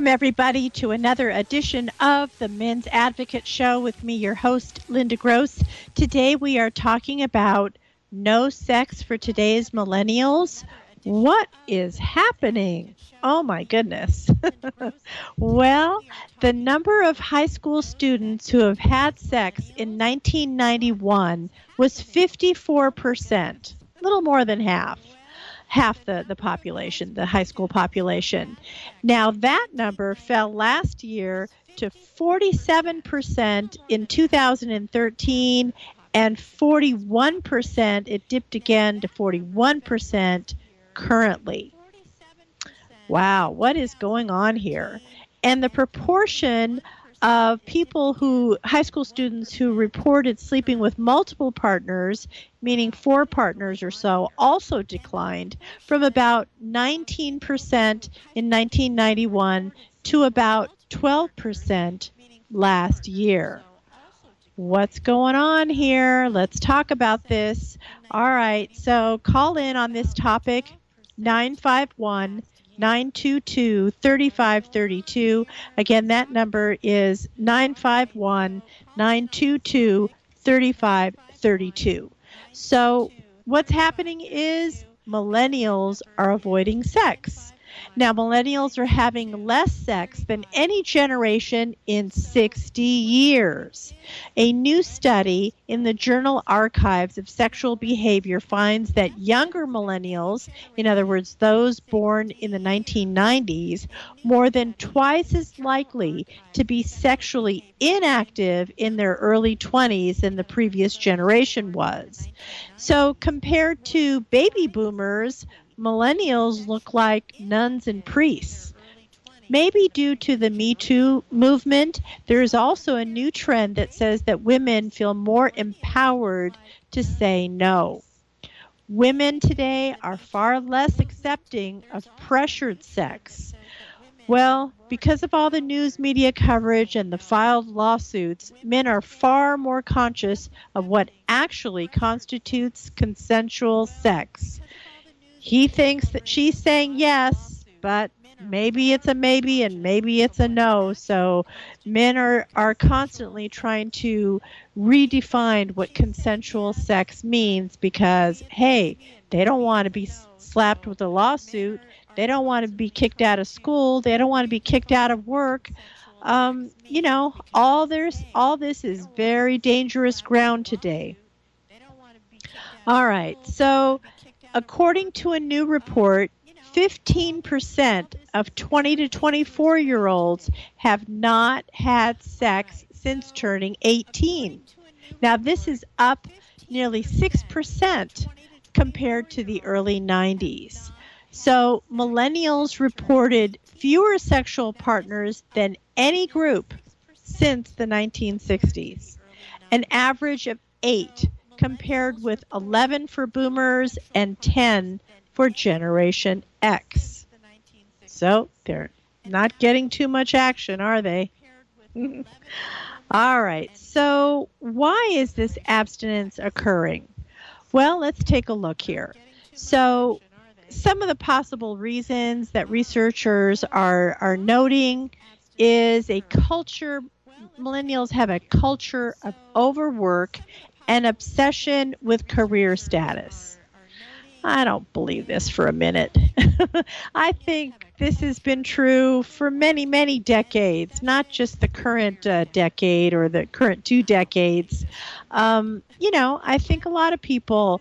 Welcome, everybody, to another edition of the Men's Advocate Show with me, your host, Linda Gross. Today, we are talking about no sex for today's millennials. What is happening? Oh, my goodness. well, the number of high school students who have had sex in 1991 was 54%, a little more than half half the, the population, the high school population. Now, that number fell last year to 47% in 2013 and 41%, it dipped again to 41% currently. Wow, what is going on here? And the proportion of people who, high school students who reported sleeping with multiple partners, meaning four partners or so, also declined from about 19% in 1991 to about 12% last year. What's going on here? Let's talk about this. All right, so call in on this topic 951 922 3532. Again, that number is 951 922 3532. So, what's happening is millennials are avoiding sex. Now, millennials are having less sex than any generation in 60 years. A new study in the Journal Archives of Sexual Behavior finds that younger millennials, in other words, those born in the 1990s, more than twice as likely to be sexually inactive in their early 20s than the previous generation was. So, compared to baby boomers, millennials look like nuns and priests. Maybe due to the Me Too movement, there is also a new trend that says that women feel more empowered to say no. Women today are far less accepting of pressured sex. Well, because of all the news media coverage and the filed lawsuits, men are far more conscious of what actually constitutes consensual sex he thinks that she's saying yes, but maybe it's a maybe and maybe it's a no. So men are, are constantly trying to redefine what consensual sex means because, hey, they don't want to be slapped with a lawsuit. They don't want to be kicked out of school. They don't want to be kicked out of work. Um, you know, all there's all this is very dangerous ground today. All right, so according to a new report, 15% of 20 to 24 year olds have not had sex since turning 18. Now, this is up nearly 6% compared to the early 90s. So, millennials reported fewer sexual partners than any group since the 1960s, an average of eight compared with 11 for boomers and 10 for Generation X. So they're not getting too much action, are they? All right. So, why is this abstinence occurring? Well, let's take a look here. So, some of the possible reasons that researchers are, are noting is a culture, millennials have a culture of overwork an obsession with career status. I don't believe this for a minute. I think this has been true for many, many decades, not just the current uh, decade or the current two decades. Um, you know, I think a lot of people,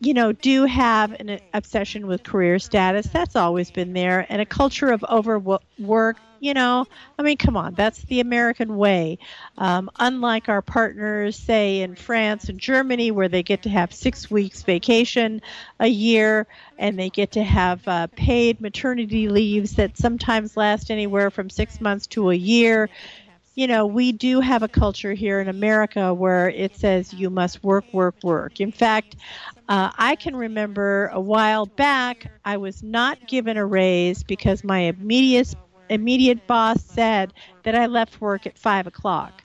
you know, do have an obsession with career status. That's always been there, and a culture of overwork you know, I mean, come on, that's the American way. Um, unlike our partners, say in France and Germany, where they get to have six weeks vacation a year and they get to have uh, paid maternity leaves that sometimes last anywhere from six months to a year. You know, we do have a culture here in America where it says you must work, work, work. In fact, uh, I can remember a while back, I was not given a raise because my immediate immediate boss said that I left work at five o'clock.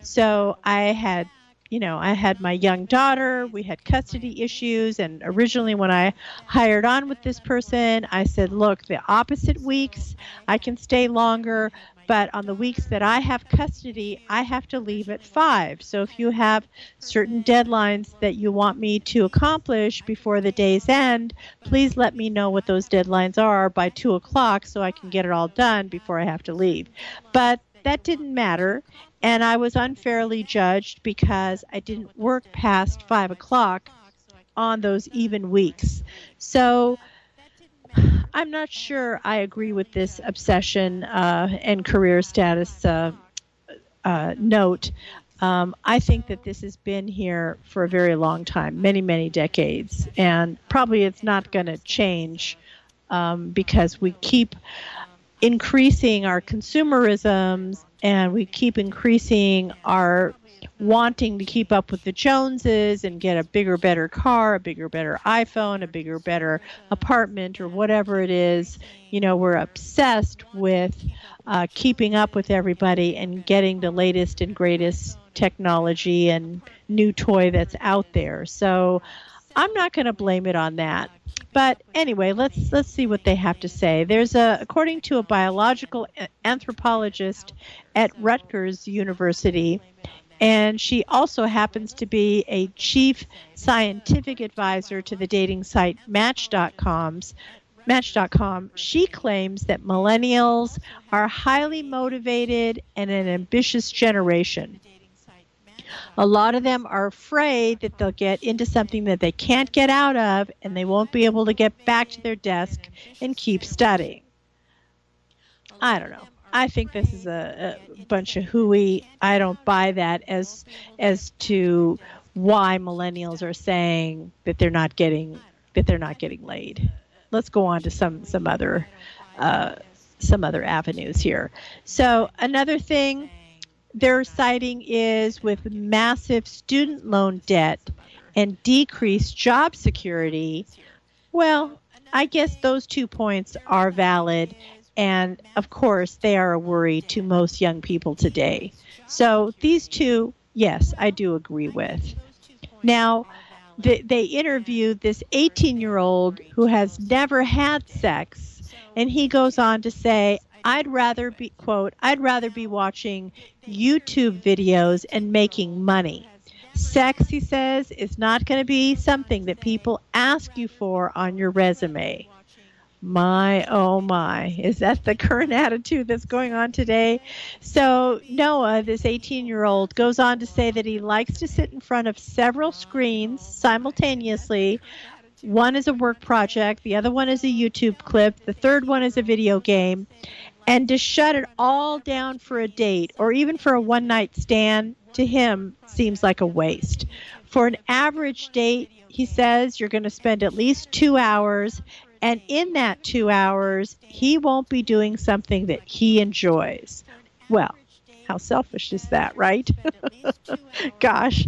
So I had you know, I had my young daughter, we had custody issues, and originally when I hired on with this person, I said, look, the opposite weeks, I can stay longer, but on the weeks that I have custody, I have to leave at five. So if you have certain deadlines that you want me to accomplish before the day's end, please let me know what those deadlines are by two o'clock so I can get it all done before I have to leave. But that didn't matter. And I was unfairly judged because I didn't work past five o'clock on those even weeks. So I'm not sure I agree with this obsession uh, and career status uh, uh, note. Um, I think that this has been here for a very long time, many, many decades, and probably it's not going to change um, because we keep increasing our consumerisms and we keep increasing our wanting to keep up with the Joneses and get a bigger, better car, a bigger, better iPhone, a bigger, better apartment, or whatever it is. You know, we're obsessed with uh, keeping up with everybody and getting the latest and greatest technology and new toy that's out there. So I'm not going to blame it on that. But anyway, let's let's see what they have to say. There's a according to a biological anthropologist at Rutgers University, and she also happens to be a chief scientific advisor to the dating site Match.com's Match.com. She claims that millennials are highly motivated and an ambitious generation. A lot of them are afraid that they'll get into something that they can't get out of and they won't be able to get back to their desk and keep studying. I don't know. I think this is a, a bunch of hooey. I don't buy that as as to why millennials are saying that they're not getting that they're not getting laid. Let's go on to some some other uh, some other avenues here. So another thing they're citing is with massive student loan debt and decreased job security. Well, I guess those two points are valid and of course, they are a worry to most young people today. So these two, yes, I do agree with. Now, they, interviewed this 18 year old who has never had sex, and he goes on to say, I'd rather be, quote, I'd rather be watching YouTube videos and making money. Sex, he says, is not going to be something that people ask you for on your resume. My, oh my. Is that the current attitude that's going on today? So, Noah, this 18 year old, goes on to say that he likes to sit in front of several screens simultaneously. One is a work project, the other one is a YouTube clip, the third one is a video game. And to shut it all down for a date or even for a one night stand to him seems like a waste. For an average date, he says you're going to spend at least two hours and in that two hours, he won't be doing something that he enjoys. Well, how selfish is that, right? Gosh,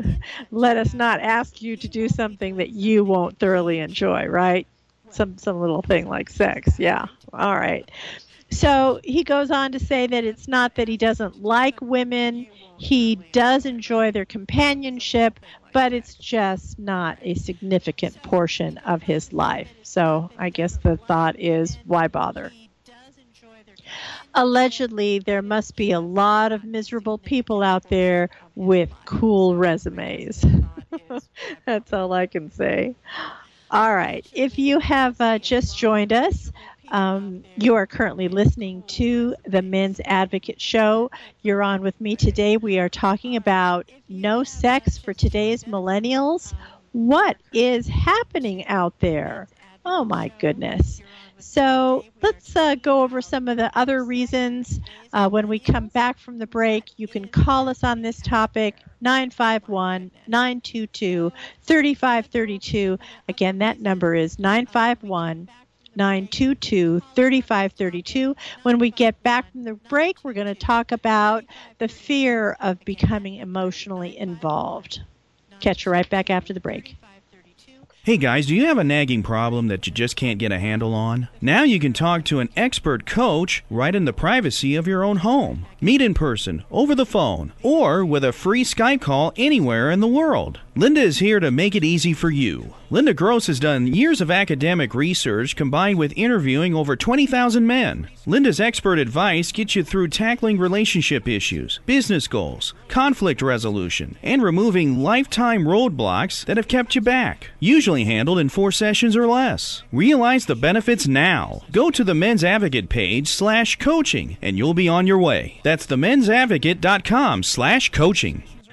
let us not ask you to do something that you won't thoroughly enjoy, right? Some some little thing like sex. Yeah. All right. So he goes on to say that it's not that he doesn't like women, he does enjoy their companionship, but it's just not a significant portion of his life. So I guess the thought is why bother? Allegedly, there must be a lot of miserable people out there with cool resumes. That's all I can say. All right. If you have uh, just joined us, um, you are currently listening to the Men's Advocate Show. You're on with me today. We are talking about no sex for today's millennials. What is happening out there? Oh my goodness. So let's uh, go over some of the other reasons. Uh, when we come back from the break, you can call us on this topic 951 922 3532. Again, that number is 951 922 3532. When we get back from the break, we're going to talk about the fear of becoming emotionally involved. Catch you right back after the break. Hey guys, do you have a nagging problem that you just can't get a handle on? Now you can talk to an expert coach right in the privacy of your own home. Meet in person, over the phone, or with a free Skype call anywhere in the world. Linda is here to make it easy for you. Linda Gross has done years of academic research combined with interviewing over 20,000 men. Linda's expert advice gets you through tackling relationship issues, business goals, conflict resolution, and removing lifetime roadblocks that have kept you back. Usually handled in four sessions or less. Realize the benefits now. Go to the Men's Advocate page slash coaching and you'll be on your way. That's themensadvocate.com slash coaching.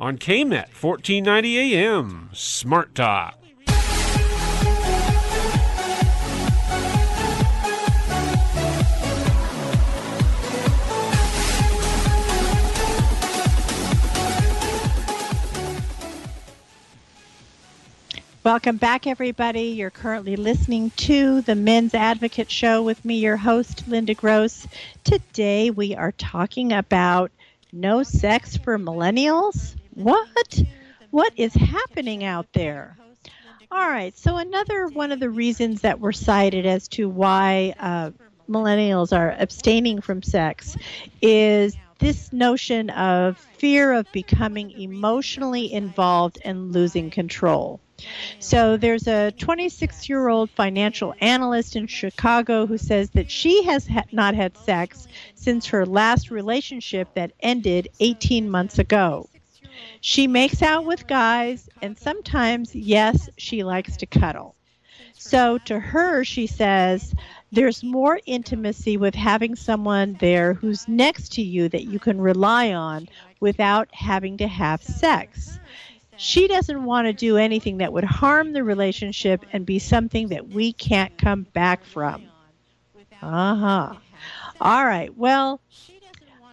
on KMET 1490 AM Smart Talk. Welcome back, everybody. You're currently listening to the Men's Advocate Show with me, your host, Linda Gross. Today, we are talking about no sex for millennials. What? What is happening out there? All right. So another one of the reasons that were cited as to why uh, millennials are abstaining from sex is this notion of fear of becoming emotionally involved and losing control. So there's a 26 year old financial analyst in Chicago who says that she has ha- not had sex since her last relationship that ended 18 months ago. She makes out with guys, and sometimes, yes, she likes to cuddle. So to her, she says, there's more intimacy with having someone there who's next to you that you can rely on without having to have sex. She doesn't want to do anything that would harm the relationship and be something that we can't come back from. Uh huh. All right. Well,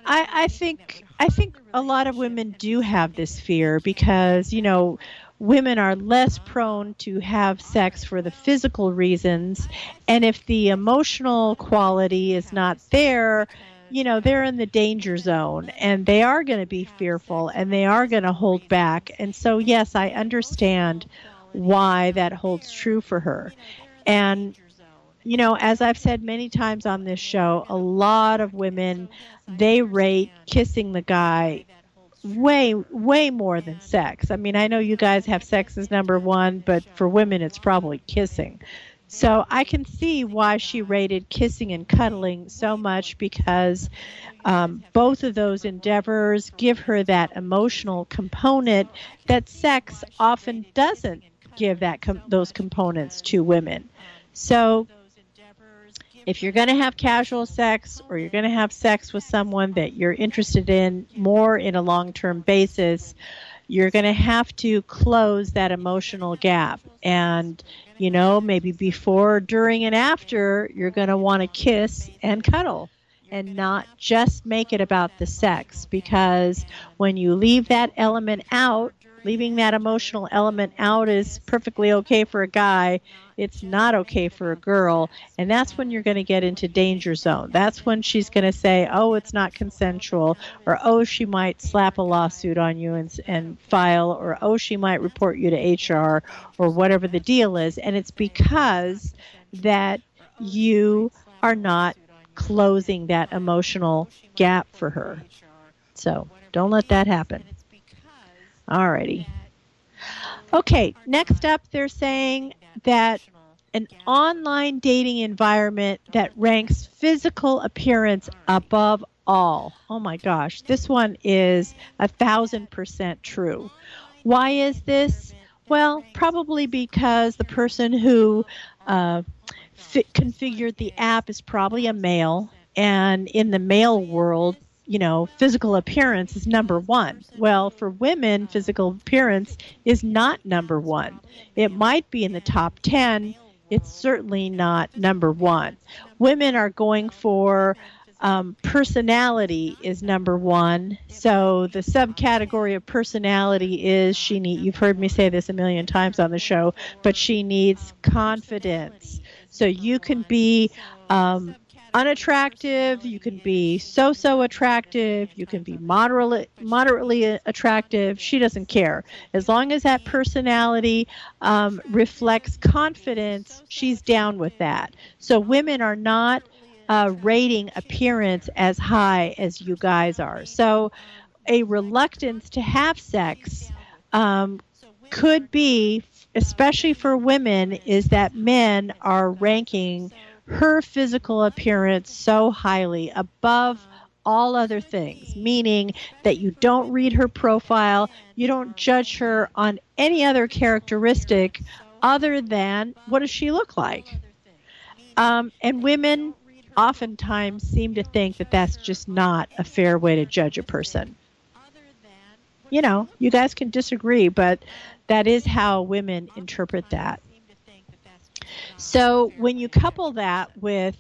I, I think I think a lot of women do have this fear because you know women are less prone to have sex for the physical reasons, and if the emotional quality is not there, you know they're in the danger zone and they are going to be fearful and they are going to hold back. And so yes, I understand why that holds true for her. And you know, as I've said many times on this show, a lot of women they rate kissing the guy way way more than sex. I mean, I know you guys have sex as number 1, but for women it's probably kissing. So I can see why she rated kissing and cuddling so much because um, both of those endeavors give her that emotional component that sex often doesn't give that com- those components to women. So if you're going to have casual sex or you're going to have sex with someone that you're interested in more in a long term basis, you're going to have to close that emotional gap. And, you know, maybe before, during, and after, you're going to want to kiss and cuddle and not just make it about the sex because when you leave that element out, leaving that emotional element out is perfectly okay for a guy. It's not okay for a girl. And that's when you're going to get into danger zone. That's when she's going to say, oh, it's not consensual, or oh, she might slap a lawsuit on you and, and file, or oh, she might report you to HR, or whatever the deal is. And it's because that you are not closing that emotional gap for her. So don't let that happen. Alrighty. Okay, next up, they're saying that an online dating environment that ranks physical appearance above all. Oh my gosh, this one is a thousand percent true. Why is this? Well, probably because the person who uh, configured the app is probably a male, and in the male world, you know, physical appearance is number one. Well, for women, physical appearance is not number one. It might be in the top 10. It's certainly not number one. Women are going for um, personality is number one. So the subcategory of personality is she need. You've heard me say this a million times on the show, but she needs confidence. So you can be um, unattractive, you can be so-so attractive, you can be moderately moderately attractive. She doesn't care as long as that personality um, reflects confidence. She's down with that. So women are not uh, rating appearance as high as you guys are. So a reluctance to have sex um, could be, especially for women, is that men are ranking her physical appearance so highly above all other things, meaning that you don't read her profile, you don't judge her on any other characteristic other than what does she look like. Um, and women oftentimes seem to think that that's just not a fair way to judge a person. You know, you guys can disagree, but that is how women interpret that. So when you couple that with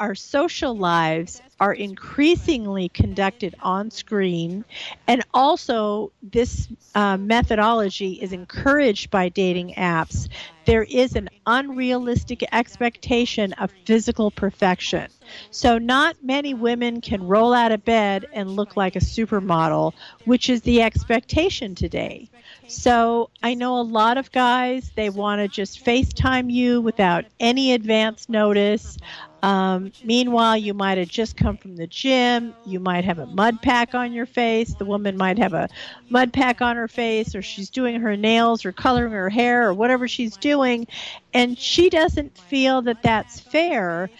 our social lives are increasingly conducted on screen, and also this uh, methodology is encouraged by dating apps. There is an unrealistic expectation of physical perfection. So, not many women can roll out of bed and look like a supermodel, which is the expectation today. So I know a lot of guys, they want to just FaceTime you without any advance notice. Um, meanwhile, you might have just come from the gym. You might have a mud pack on your face. The woman might have a mud pack on her face, or she's doing her nails or coloring her hair or whatever she's doing. And she doesn't feel that that's fair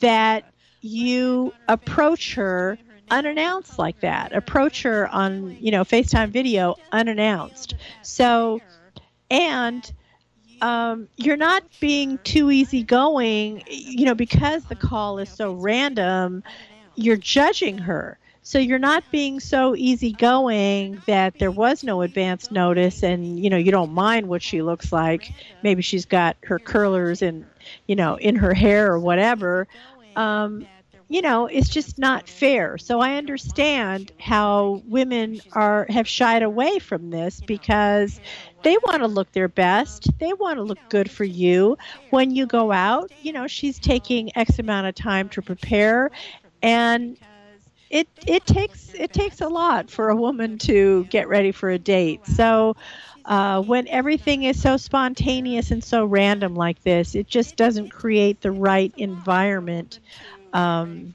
that you approach her unannounced like that. Approach her on, you know, FaceTime video unannounced. So, and um, you're not being too easygoing, you know, because the call is so random, you're judging her. So you're not being so easygoing that there was no advance notice and, you know, you don't mind what she looks like. Maybe she's got her curlers in, you know, in her hair or whatever. Um, you know, it's just not fair. So I understand how women are have shied away from this because they want to look their best. They want to look good for you when you go out. You know, she's taking X amount of time to prepare and it it takes it takes a lot for a woman to get ready for a date. So uh, when everything is so spontaneous and so random like this, it just doesn't create the right environment um,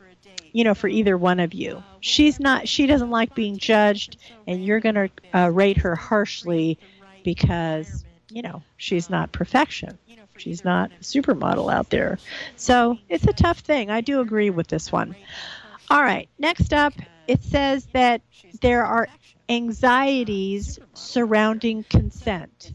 you know, for either one of you. She's not, she doesn't like being judged, and you're going to uh, rate her harshly because, you know, she's not perfection. She's not a supermodel out there. So it's a tough thing. I do agree with this one. All right, next up, it says that there are anxieties surrounding consent.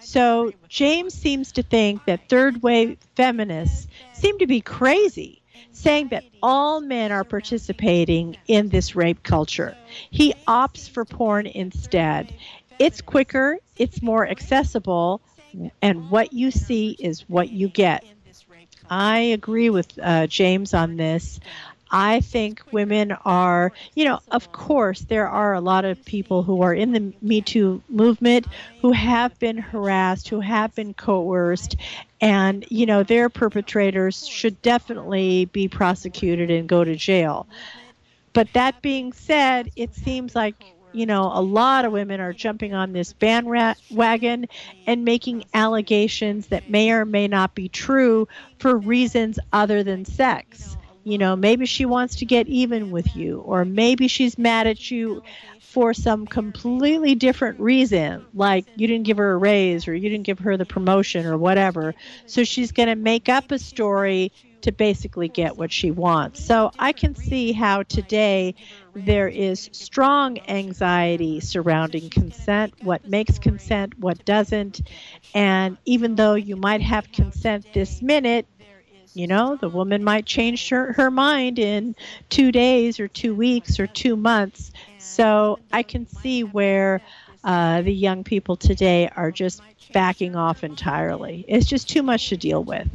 So James seems to think that third wave feminists seem to be crazy saying that all men are participating in this rape culture. He opts for porn instead. It's quicker, it's more accessible, and what you see is what you get. I agree with uh, James on this. I think women are, you know, of course, there are a lot of people who are in the Me Too movement who have been harassed, who have been coerced, and, you know, their perpetrators should definitely be prosecuted and go to jail. But that being said, it seems like you know, a lot of women are jumping on this bandwagon and making allegations that may or may not be true for reasons other than sex. You know, maybe she wants to get even with you, or maybe she's mad at you for some completely different reason, like you didn't give her a raise or you didn't give her the promotion or whatever. So she's going to make up a story to basically get what she wants. So I can see how today there is strong anxiety surrounding consent, what makes consent, what doesn't. And even though you might have consent this minute, you know, the woman might change her, her mind in two days or two weeks or two months. So I can see where uh, the young people today are just backing off entirely. It's just too much to deal with.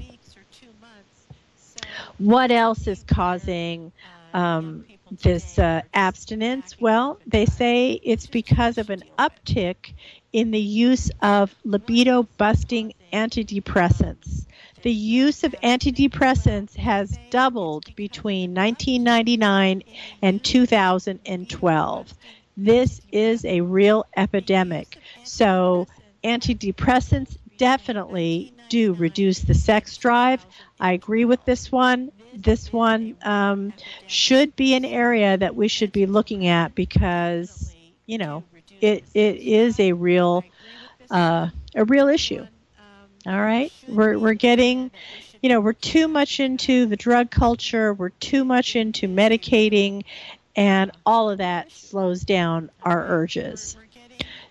What else is causing um, this uh, abstinence? Well, they say it's because of an uptick in the use of libido busting antidepressants. The use of antidepressants has doubled between 1999 and 2012. This is a real epidemic. So, antidepressants definitely do reduce the sex drive. I agree with this one. This one um, should be an area that we should be looking at because, you know, it, it is a real uh, a real issue. All right, we're we're getting, you know, we're too much into the drug culture. We're too much into medicating, and all of that slows down our urges.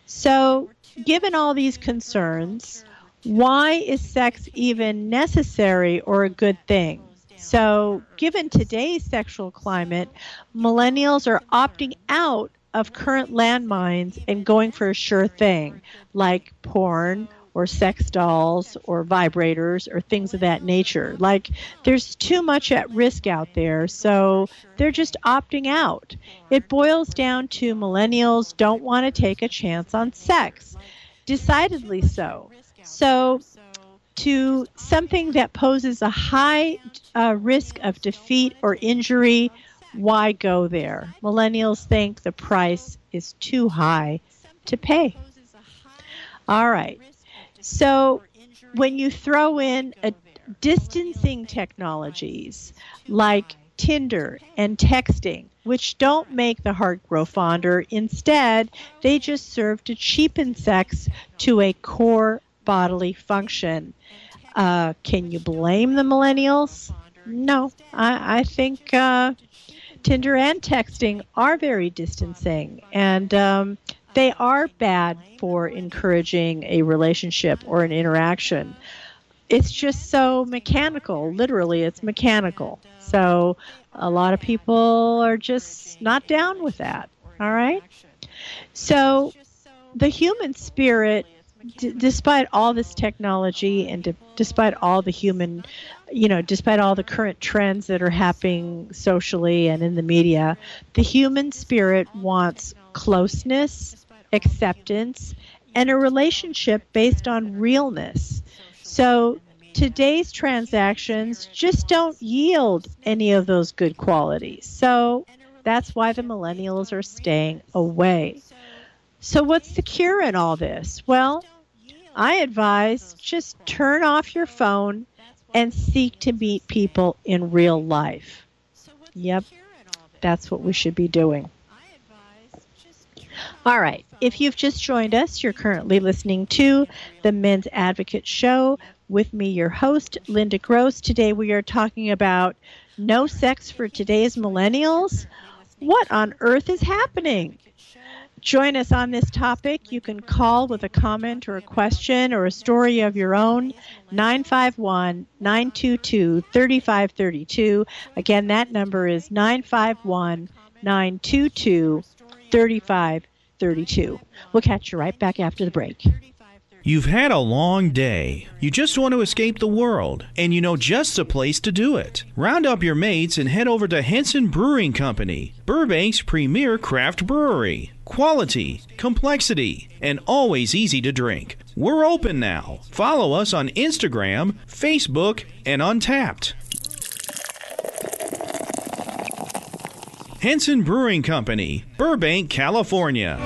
So, given all these concerns, why is sex even necessary or a good thing? So, given today's sexual climate, millennials are opting out of current landmines and going for a sure thing like porn or sex dolls or vibrators or things of that nature. Like there's too much at risk out there, so they're just opting out. It boils down to millennials don't want to take a chance on sex. Decidedly so. So, to something that poses a high uh, risk of defeat or injury, why go there? Millennials think the price is too high to pay. All right. So, when you throw in a distancing technologies like Tinder and texting, which don't make the heart grow fonder, instead, they just serve to cheapen sex to a core bodily function. Uh, can you blame the millennials? No, I, I think uh, Tinder and texting are very distancing, and um, they are bad for encouraging a relationship or an interaction. It's just so mechanical. Literally, it's mechanical. So a lot of people are just not down with that. All right? So the human spirit d- despite all this technology and d- despite all the human, you know, despite all the current trends that are happening socially and in the media, the human spirit wants closeness, acceptance, and a relationship based on realness. So today's transactions just don't yield any of those good qualities. So that's why the millennials are staying away. So, what's the cure in all this? Well, I advise just turn off your phone and seek to meet people in real life. Yep, that's what we should be doing. All right. If you've just joined us, you're currently listening to the Men's Advocate Show with me, your host, Linda Gross. Today we are talking about no sex for today's millennials. What on earth is happening? Join us on this topic. You can call with a comment or a question or a story of your own, 951 922 3532. Again, that number is 951 922 3532. We'll catch you right back after the break. You've had a long day. You just want to escape the world, and you know just the place to do it. Round up your mates and head over to Henson Brewing Company, Burbank's premier craft brewery. Quality, complexity, and always easy to drink. We're open now. Follow us on Instagram, Facebook, and Untappd. Henson Brewing Company, Burbank, California.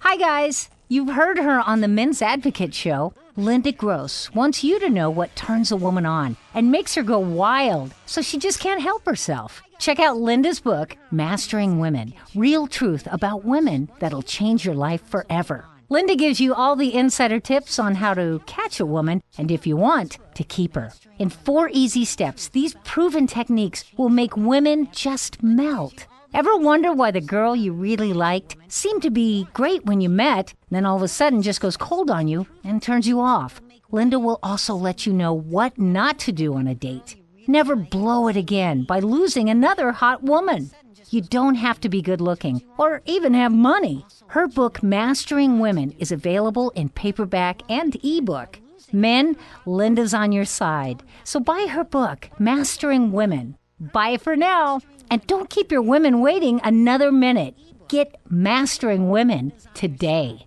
Hi, guys. You've heard her on the Men's Advocate Show. Linda Gross wants you to know what turns a woman on and makes her go wild so she just can't help herself. Check out Linda's book, Mastering Women Real Truth About Women That'll Change Your Life Forever. Linda gives you all the insider tips on how to catch a woman and, if you want, to keep her. In four easy steps, these proven techniques will make women just melt. Ever wonder why the girl you really liked seemed to be great when you met, then all of a sudden just goes cold on you and turns you off? Linda will also let you know what not to do on a date. Never blow it again by losing another hot woman. You don't have to be good looking or even have money. Her book, Mastering Women, is available in paperback and ebook. Men, Linda's on your side. So buy her book, Mastering Women. Buy it for now. And don't keep your women waiting another minute. Get Mastering Women today.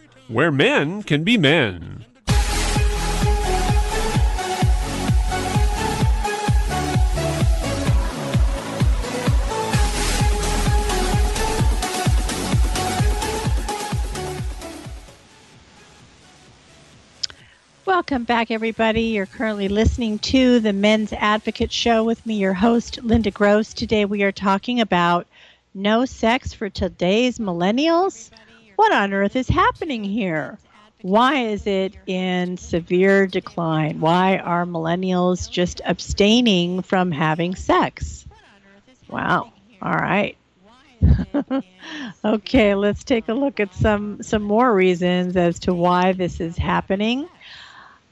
where men can be men. Welcome back, everybody. You're currently listening to the Men's Advocate Show with me, your host, Linda Gross. Today we are talking about no sex for today's millennials what on earth is happening here? Why is it in severe decline? Why are millennials just abstaining from having sex? Wow. All right. okay, let's take a look at some some more reasons as to why this is happening.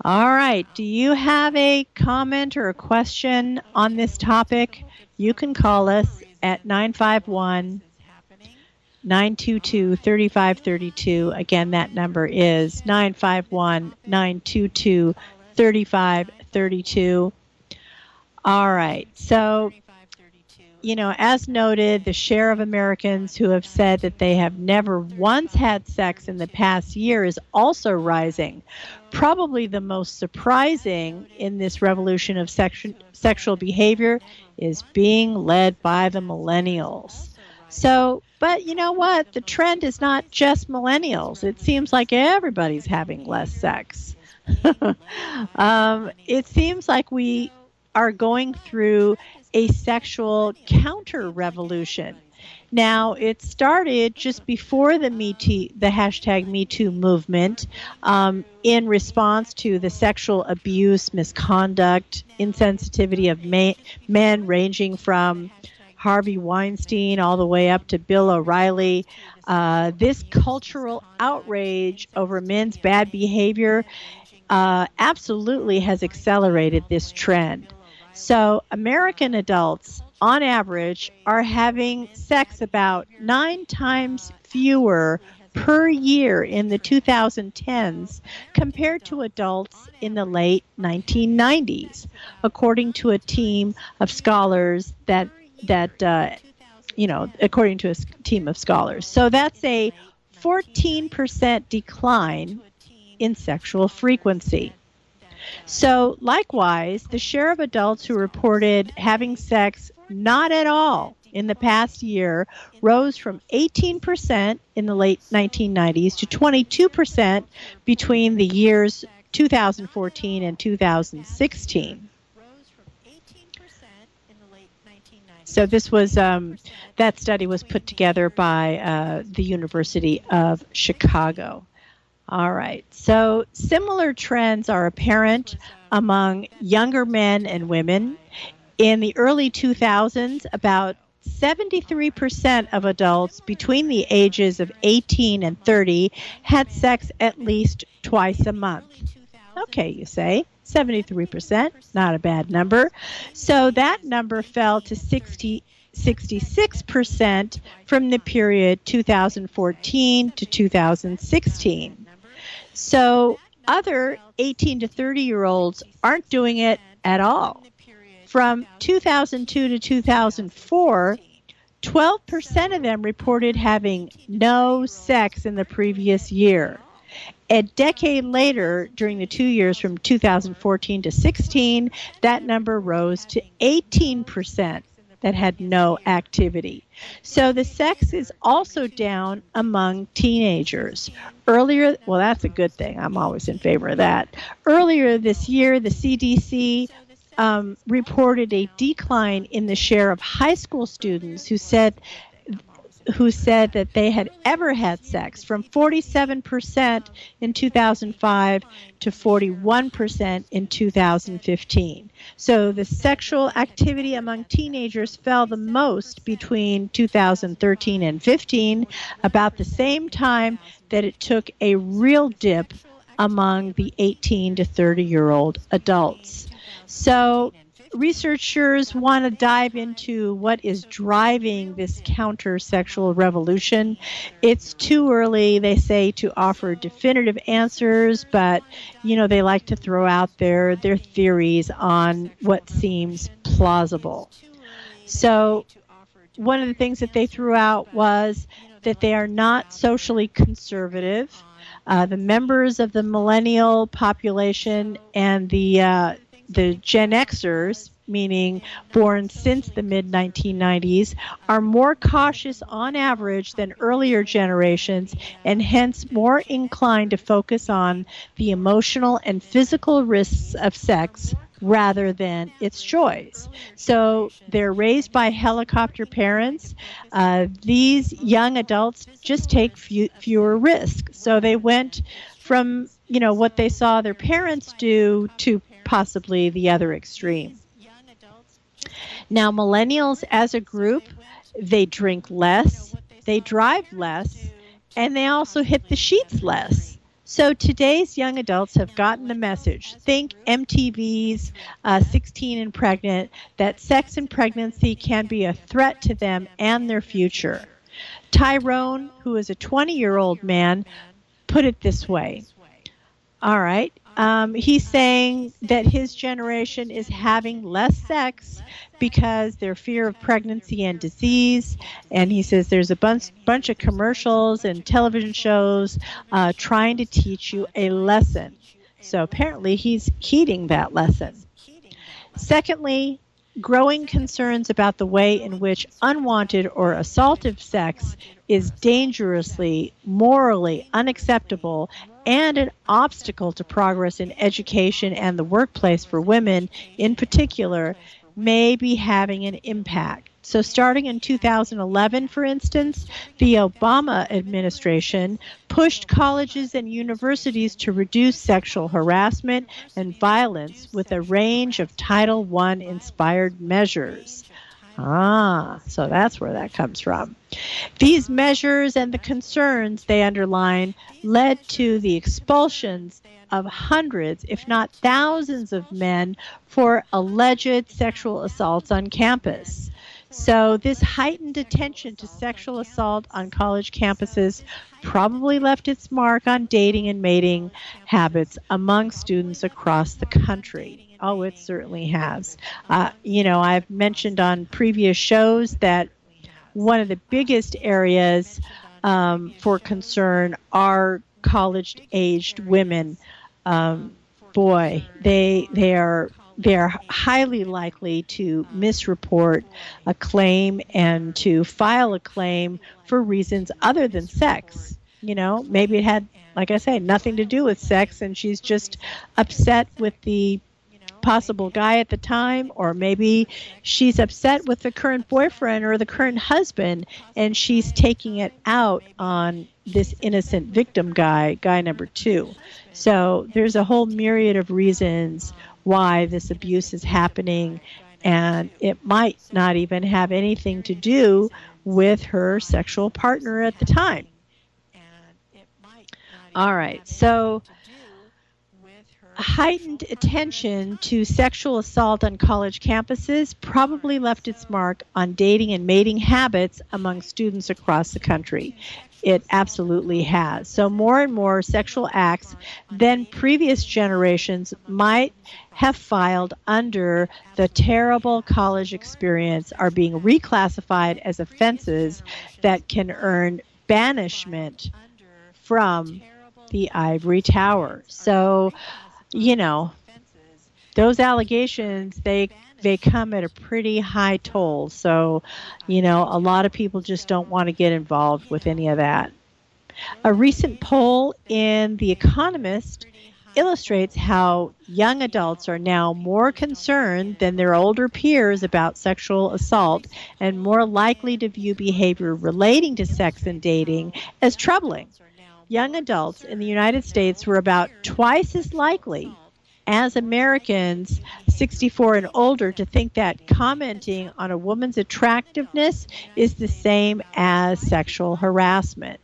All right, do you have a comment or a question on this topic? You can call us at 951 922 3532. Again, that number is 951 922 3532. All right. So, you know, as noted, the share of Americans who have said that they have never once had sex in the past year is also rising. Probably the most surprising in this revolution of sexu- sexual behavior is being led by the millennials. So, but you know what? The trend is not just millennials. It seems like everybody's having less sex. um, it seems like we are going through a sexual counter revolution. Now, it started just before the Me Too, the hashtag Me Too movement, um, in response to the sexual abuse, misconduct, insensitivity of men, ranging from Harvey Weinstein all the way up to Bill O'Reilly. Uh, this cultural outrage over men's bad behavior uh, absolutely has accelerated this trend. So, American adults, on average, are having sex about nine times fewer per year in the 2010s compared to adults in the late 1990s, according to a team of scholars that that uh, you know, according to a team of scholars. So that's a 14% decline in sexual frequency. So, likewise, the share of adults who reported having sex not at all in the past year rose from 18% in the late 1990s to 22% between the years 2014 and 2016. So this was um, that study was put together by uh, the University of Chicago. All right. So similar trends are apparent among younger men and women. In the early 2000s, about 73% of adults between the ages of 18 and 30 had sex at least twice a month. Okay, you say. 73%, not a bad number. So that number fell to 60, 66% from the period 2014 to 2016. So other 18 to 30 year olds aren't doing it at all. From 2002 to 2004, 12% of them reported having no sex in the previous year. A decade later, during the two years from 2014 to 16, that number rose to 18% that had no activity. So the sex is also down among teenagers. Earlier, well, that's a good thing. I'm always in favor of that. Earlier this year, the CDC um, reported a decline in the share of high school students who said who said that they had ever had sex from 47% in 2005 to 41% in 2015. So the sexual activity among teenagers fell the most between 2013 and 15, about the same time that it took a real dip among the 18 to 30 year old adults. So researchers want to dive into what is driving this counter sexual revolution. It's too early, they say, to offer definitive answers, but you know they like to throw out their their theories on what seems plausible. So, one of the things that they threw out was that they are not socially conservative. Uh, the members of the millennial population and the uh, the Gen Xers, meaning born since the mid 1990s, are more cautious on average than earlier generations and hence more inclined to focus on the emotional and physical risks of sex rather than its joys. So they're raised by helicopter parents. Uh, these young adults just take few, fewer risks. So they went from you know what they saw their parents do to possibly the other extreme. Now, millennials as a group, they drink less, they drive less, and they also hit the sheets less. So today's young adults have gotten the message. Think MTV's uh, 16 and Pregnant, that sex and pregnancy can be a threat to them and their future. Tyrone, who is a 20 year old man, put it this way All right, um, he's saying that his generation is having less sex because their fear of pregnancy and disease. And he says there's a bunch, bunch of commercials and television shows uh, trying to teach you a lesson. So apparently he's heeding that lesson. Secondly, growing concerns about the way in which unwanted or assaultive sex is dangerously, morally unacceptable and an obstacle to progress in education and the workplace for women in particular may be having an impact. So, starting in 2011, for instance, the Obama administration pushed colleges and universities to reduce sexual harassment and violence with a range of Title IX inspired measures. Ah, so that's where that comes from. These measures and the concerns they underline led to the expulsions of hundreds, if not thousands, of men for alleged sexual assaults on campus. So, this heightened attention to sexual assault on college campuses probably left its mark on dating and mating habits among students across the country. Oh, it certainly has. Uh, you know, I've mentioned on previous shows that one of the biggest areas um, for concern are college aged women. Um, boy, they they are they are highly likely to misreport a claim and to file a claim for reasons other than sex. You know, maybe it had, like I say, nothing to do with sex, and she's just upset with the possible guy at the time, or maybe she's upset with the current boyfriend or the current husband, and she's taking it out on this innocent victim guy, guy number two. So there's a whole myriad of reasons why this abuse is happening, and it might not even have anything to do with her sexual partner at the time. All right, so heightened attention to sexual assault on college campuses probably left its mark on dating and mating habits among students across the country. It absolutely has. So, more and more sexual acts than previous generations might have filed under the terrible college experience are being reclassified as offenses that can earn banishment from the ivory tower. So, you know, those allegations they they come at a pretty high toll. So, you know, a lot of people just don't want to get involved with any of that. A recent poll in The Economist illustrates how young adults are now more concerned than their older peers about sexual assault and more likely to view behavior relating to sex and dating as troubling. Young adults in the United States were about twice as likely as Americans 64 and older to think that commenting on a woman's attractiveness is the same as sexual harassment.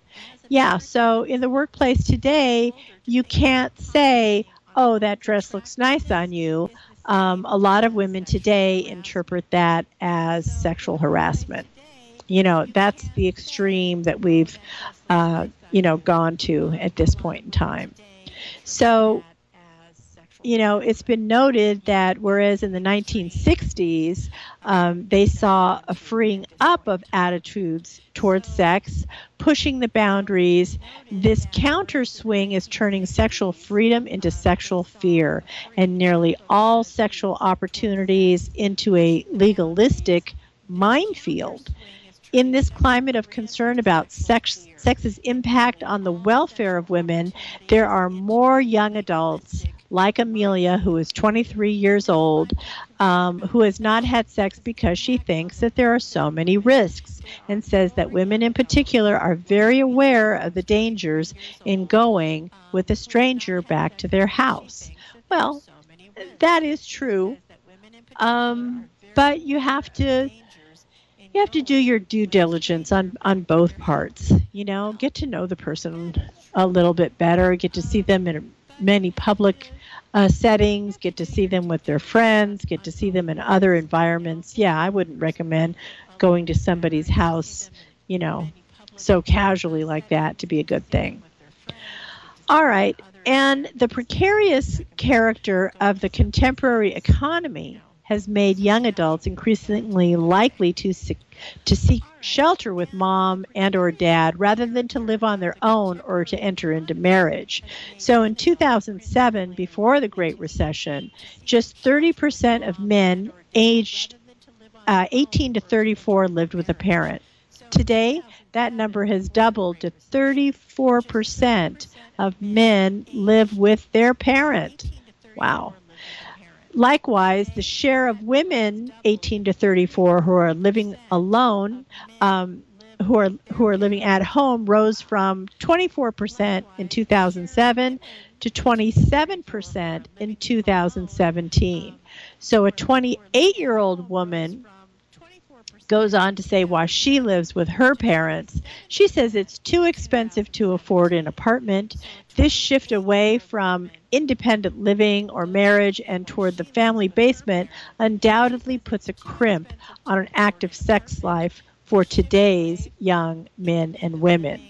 Yeah, so in the workplace today, you can't say, oh, that dress looks nice on you. Um, a lot of women today interpret that as sexual harassment. You know, that's the extreme that we've, uh, you know, gone to at this point in time. So you know, it's been noted that whereas in the 1960s um, they saw a freeing up of attitudes towards sex, pushing the boundaries, this counter swing is turning sexual freedom into sexual fear and nearly all sexual opportunities into a legalistic minefield. In this climate of concern about sex, sex's impact on the welfare of women, there are more young adults like Amelia, who is 23 years old, um, who has not had sex because she thinks that there are so many risks, and says that women in particular are very aware of the dangers in going with a stranger back to their house. Well, that is true, um, but you have to you have to do your due diligence on on both parts. You know, get to know the person a little bit better, get to see them in many public uh, settings, get to see them with their friends, get to see them in other environments. Yeah, I wouldn't recommend going to somebody's house, you know, so casually like that to be a good thing. All right. And the precarious character of the contemporary economy has made young adults increasingly likely to to seek shelter with mom and or dad rather than to live on their own or to enter into marriage. So in 2007 before the Great Recession, just 30% of men aged uh, 18 to 34 lived with a parent. Today, that number has doubled to 34% of men live with their parent. Wow. Likewise, the share of women 18 to 34 who are living alone, um, who are who are living at home, rose from 24% in 2007 to 27% in 2017. So, a 28-year-old woman goes on to say why she lives with her parents. She says it's too expensive to afford an apartment. This shift away from independent living or marriage and toward the family basement undoubtedly puts a crimp on an active sex life for today's young men and women.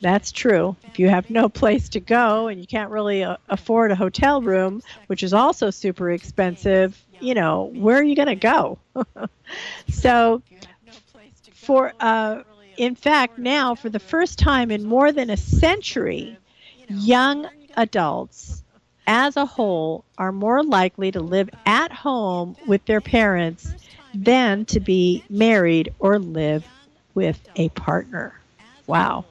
That's true. If you have no place to go and you can't really uh, afford a hotel room, which is also super expensive, you know, where are you going to go? so, for uh, in fact, now for the first time in more than a century, young adults as a whole are more likely to live at home with their parents than to be married or live with a partner. Wow.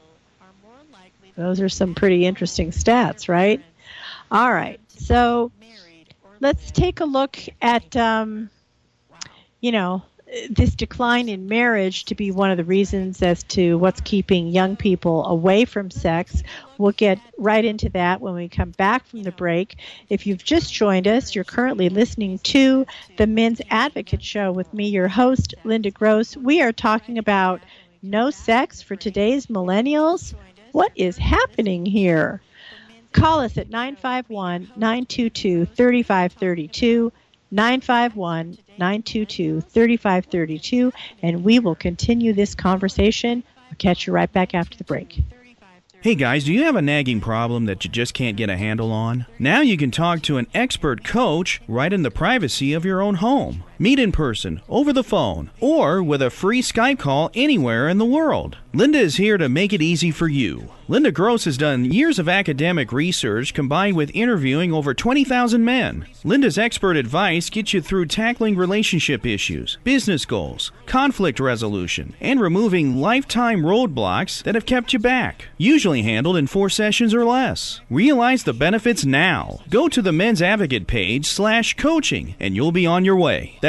Those are some pretty interesting stats, right? All right. So let's take a look at, um, you know, this decline in marriage to be one of the reasons as to what's keeping young people away from sex. We'll get right into that when we come back from the break. If you've just joined us, you're currently listening to the Men's Advocate Show with me, your host, Linda Gross. We are talking about no sex for today's millennials. What is happening here? Call us at 951 922 3532. 951 922 3532, and we will continue this conversation. I'll catch you right back after the break. Hey guys, do you have a nagging problem that you just can't get a handle on? Now you can talk to an expert coach right in the privacy of your own home. Meet in person, over the phone, or with a free Skype call anywhere in the world. Linda is here to make it easy for you. Linda Gross has done years of academic research combined with interviewing over 20,000 men. Linda's expert advice gets you through tackling relationship issues, business goals, conflict resolution, and removing lifetime roadblocks that have kept you back. Usually handled in four sessions or less. Realize the benefits now. Go to the Men's Advocate page slash coaching and you'll be on your way. That's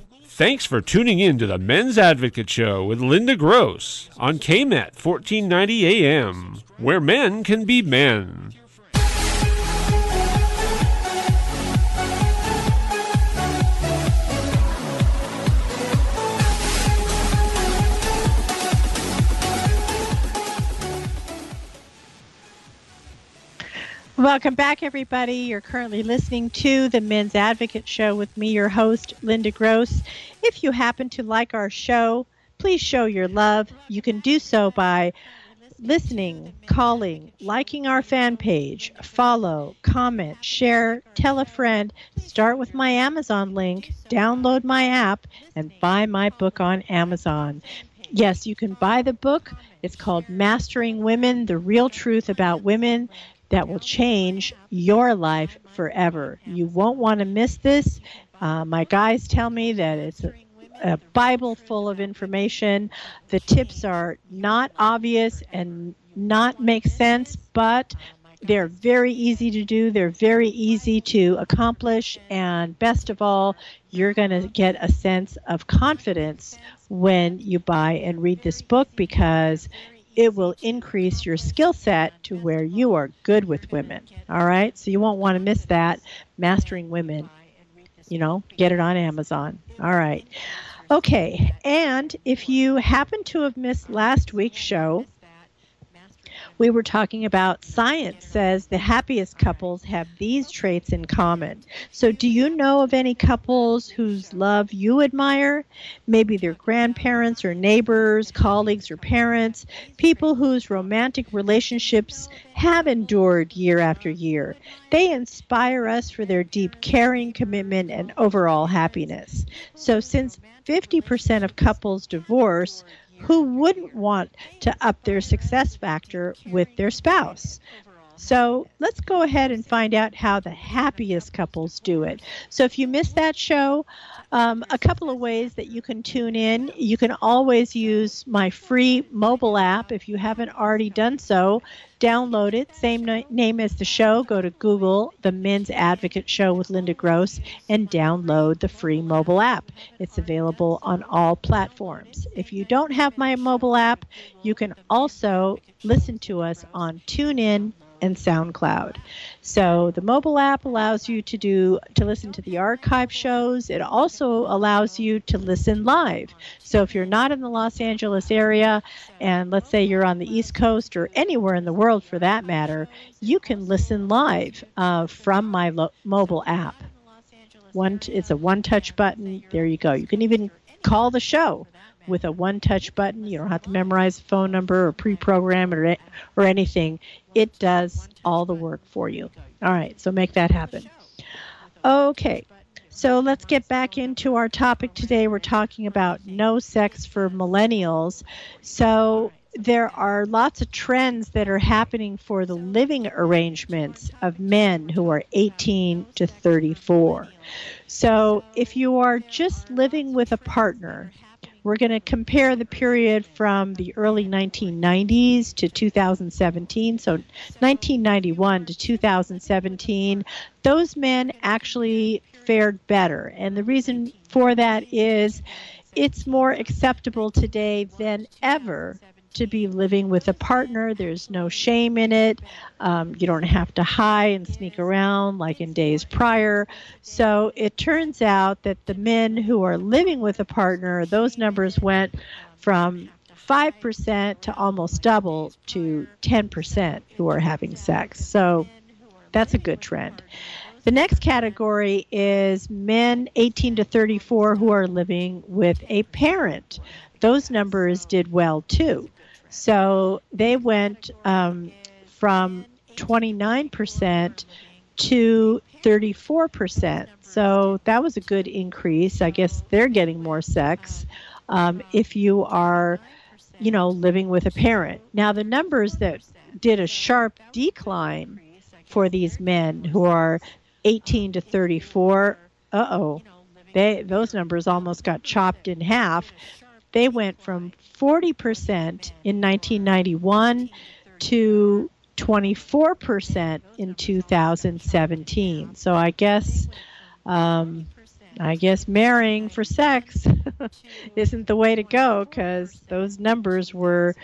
Thanks for tuning in to the Men's Advocate Show with Linda Gross on KMET 1490 AM, where men can be men. Welcome back, everybody. You're currently listening to the Men's Advocate Show with me, your host, Linda Gross. If you happen to like our show, please show your love. You can do so by listening, calling, liking our fan page, follow, comment, share, tell a friend, start with my Amazon link, download my app, and buy my book on Amazon. Yes, you can buy the book. It's called Mastering Women The Real Truth About Women that will change your life forever. You won't want to miss this. Uh, my guys tell me that it's a, a Bible full of information. The tips are not obvious and not make sense, but they're very easy to do. They're very easy to accomplish. And best of all, you're going to get a sense of confidence when you buy and read this book because it will increase your skill set to where you are good with women. All right? So you won't want to miss that. Mastering Women. You know, get it on Amazon. All right. Okay. And if you happen to have missed last week's show, we were talking about science says the happiest couples have these traits in common. So, do you know of any couples whose love you admire? Maybe their grandparents or neighbors, colleagues or parents, people whose romantic relationships have endured year after year. They inspire us for their deep caring, commitment, and overall happiness. So, since 50% of couples divorce, who wouldn't want to up their success factor with their spouse? So let's go ahead and find out how the happiest couples do it. So if you missed that show, um, a couple of ways that you can tune in. You can always use my free mobile app if you haven't already done so. Download it, same na- name as the show. Go to Google, the Men's Advocate Show with Linda Gross, and download the free mobile app. It's available on all platforms. If you don't have my mobile app, you can also listen to us on TuneIn and SoundCloud. So the mobile app allows you to do to listen to the archive shows. It also allows you to listen live. So if you're not in the Los Angeles area and let's say you're on the East Coast or anywhere in the world for that matter, you can listen live uh, from my lo- mobile app. One, it's a one-touch button. There you go. You can even call the show with a one touch button. You don't have to memorize a phone number or pre program it or, or anything. It does all the work for you. All right, so make that happen. Okay, So let's get back into our topic today. We're talking about no sex for millennials. So there are lots of trends that are happening for the living arrangements of men who are 18 to 34. So if you are just living with a partner, we're going to compare the period from the early 1990s to 2017. So 1991 to 2017, those men actually fared better. And the reason for that is it's more acceptable today than ever to be living with a partner. There's no shame in it. Um, you don't have to hide and sneak around like in days prior. So it turns out that the men who are living with a partner, those numbers went from 5% to almost double to 10% who are having sex. So that's a good trend. The next category is men 18 to 34 who are living with a parent. Those numbers did well too. So they went um, from 29% to 34%. So that was a good increase. I guess they're getting more sex um, if you are, you know, living with a parent. Now, the numbers that did a sharp decline for these men who are 18 to 34, uh oh, they those numbers almost got chopped in half they went from 40% in 1991 to 24% in 2017. So I guess, um, I guess marrying for sex isn't the way to go because those numbers were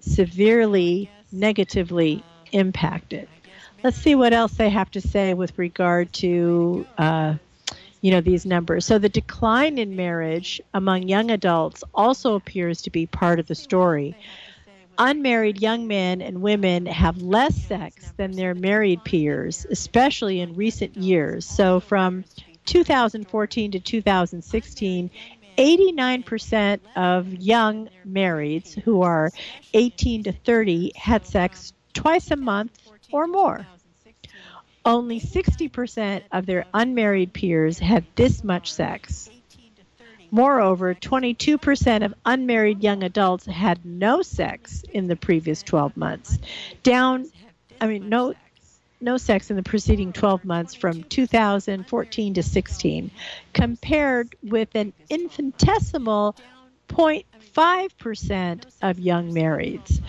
severely negatively impacted. Let's see what else they have to say with regard to uh, you know these numbers. So the decline in marriage among young adults also appears to be part of the story. Unmarried young men and women have less sex than their married peers especially in recent years. So from 2014 to 2016 89% of young marrieds who are 18 to 30 had sex twice a month or more only 60% of their unmarried peers had this much sex. Moreover, 22% of unmarried young adults had no sex in the previous 12 months, down, I mean, no, no sex in the preceding 12 months from 2014 to 16, compared with an infinitesimal 0.5% of young marrieds.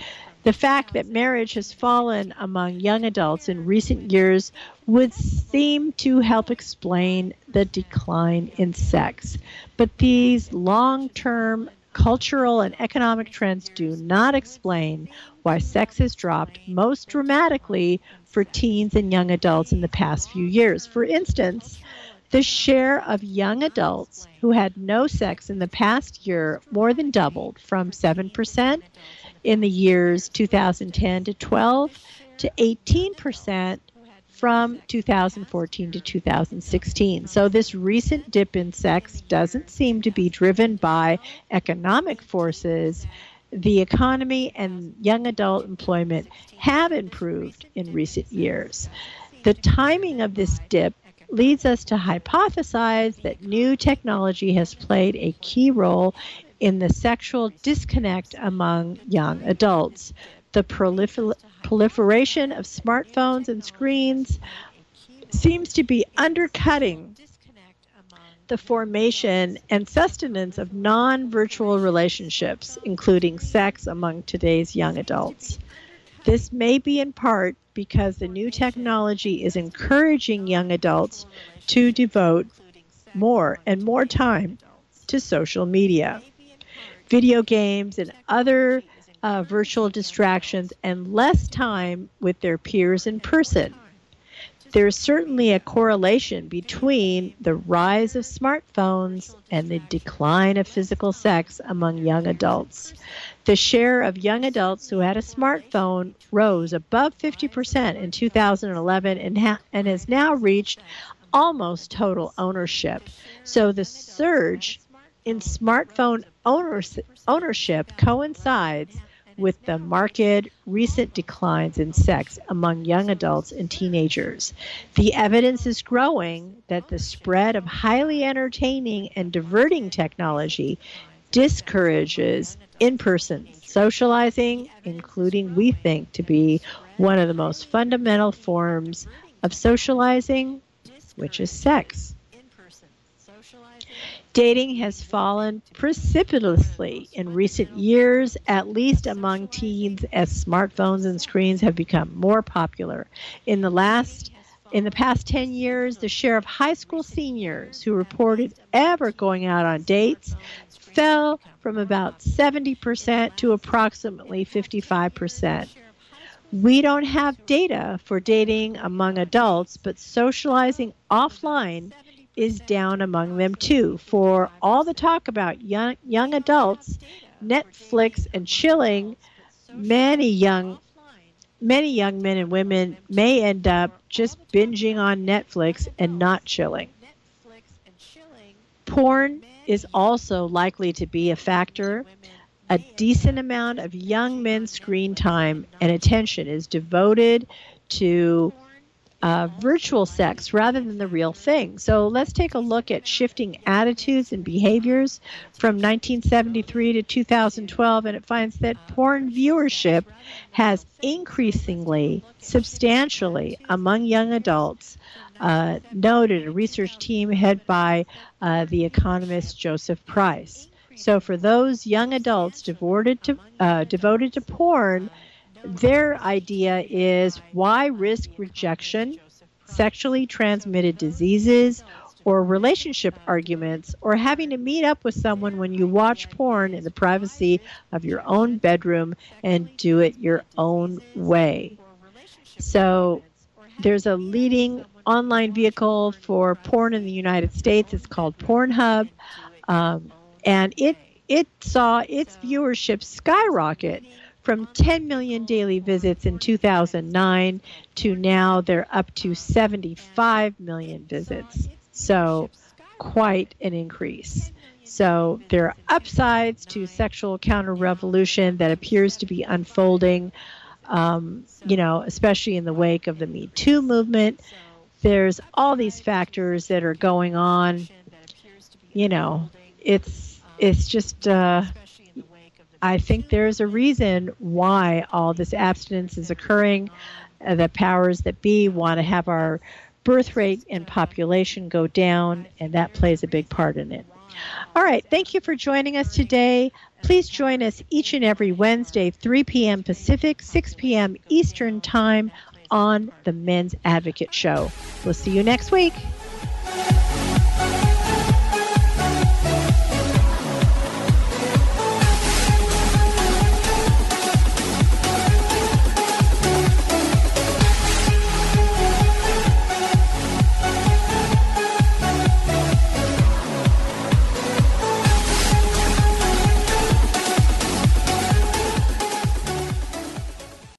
The fact that marriage has fallen among young adults in recent years would seem to help explain the decline in sex. But these long term cultural and economic trends do not explain why sex has dropped most dramatically for teens and young adults in the past few years. For instance, the share of young adults who had no sex in the past year more than doubled from 7% in the years 2010 to 12 to 18% from 2014 to 2016. So, this recent dip in sex doesn't seem to be driven by economic forces. The economy and young adult employment have improved in recent years. The timing of this dip leads us to hypothesize that new technology has played a key role in the sexual disconnect among young adults. The prolifer- proliferation of smartphones and screens seems to be undercutting the formation and sustenance of non virtual relationships, including sex, among today's young adults. This may be in part because the new technology is encouraging young adults to devote more and more time to social media video games and other uh, virtual distractions and less time with their peers in person. There's certainly a correlation between the rise of smartphones and the decline of physical sex among young adults. The share of young adults who had a smartphone rose above 50% in 2011 and, ha- and has now reached almost total ownership. So the surge in smartphone ownership coincides with the marked recent declines in sex among young adults and teenagers. The evidence is growing that the spread of highly entertaining and diverting technology discourages in person socializing, including we think to be one of the most fundamental forms of socializing, which is sex. Dating has fallen precipitously in recent years, at least among teens, as smartphones and screens have become more popular. In the last in the past 10 years, the share of high school seniors who reported ever going out on dates fell from about 70% to approximately 55%. We don't have data for dating among adults, but socializing offline is down among them too. For all the talk about young, young adults, Netflix and chilling, many young many young men and women may end up just binging on Netflix and not chilling. Porn is also likely to be a factor. A decent amount of young men's screen time and attention is devoted to uh, virtual sex rather than the real thing. So let's take a look at shifting attitudes and behaviors from 1973 to 2012, and it finds that porn viewership has increasingly, substantially among young adults. Uh, noted a research team headed by uh, the economist Joseph Price. So, for those young adults devoted to uh, devoted to porn, their idea is why risk rejection, sexually transmitted diseases, or relationship arguments, or having to meet up with someone when you watch porn in the privacy of your own bedroom and do it your own way. So, there's a leading online vehicle for porn in the United States. It's called Pornhub, um, and it it saw its viewership skyrocket from 10 million daily visits in 2009 to now they're up to 75 million visits. So, quite an increase. So, there are upsides to sexual counter revolution that appears to be unfolding, um, you know, especially in the wake of the Me Too movement. There's all these factors that are going on. You know, it's it's just uh, I think there's a reason why all this abstinence is occurring. Uh, the powers that be want to have our birth rate and population go down, and that plays a big part in it. All right, thank you for joining us today. Please join us each and every Wednesday, 3 p.m. Pacific, 6 p.m. Eastern Time on the Men's Advocate Show. We'll see you next week.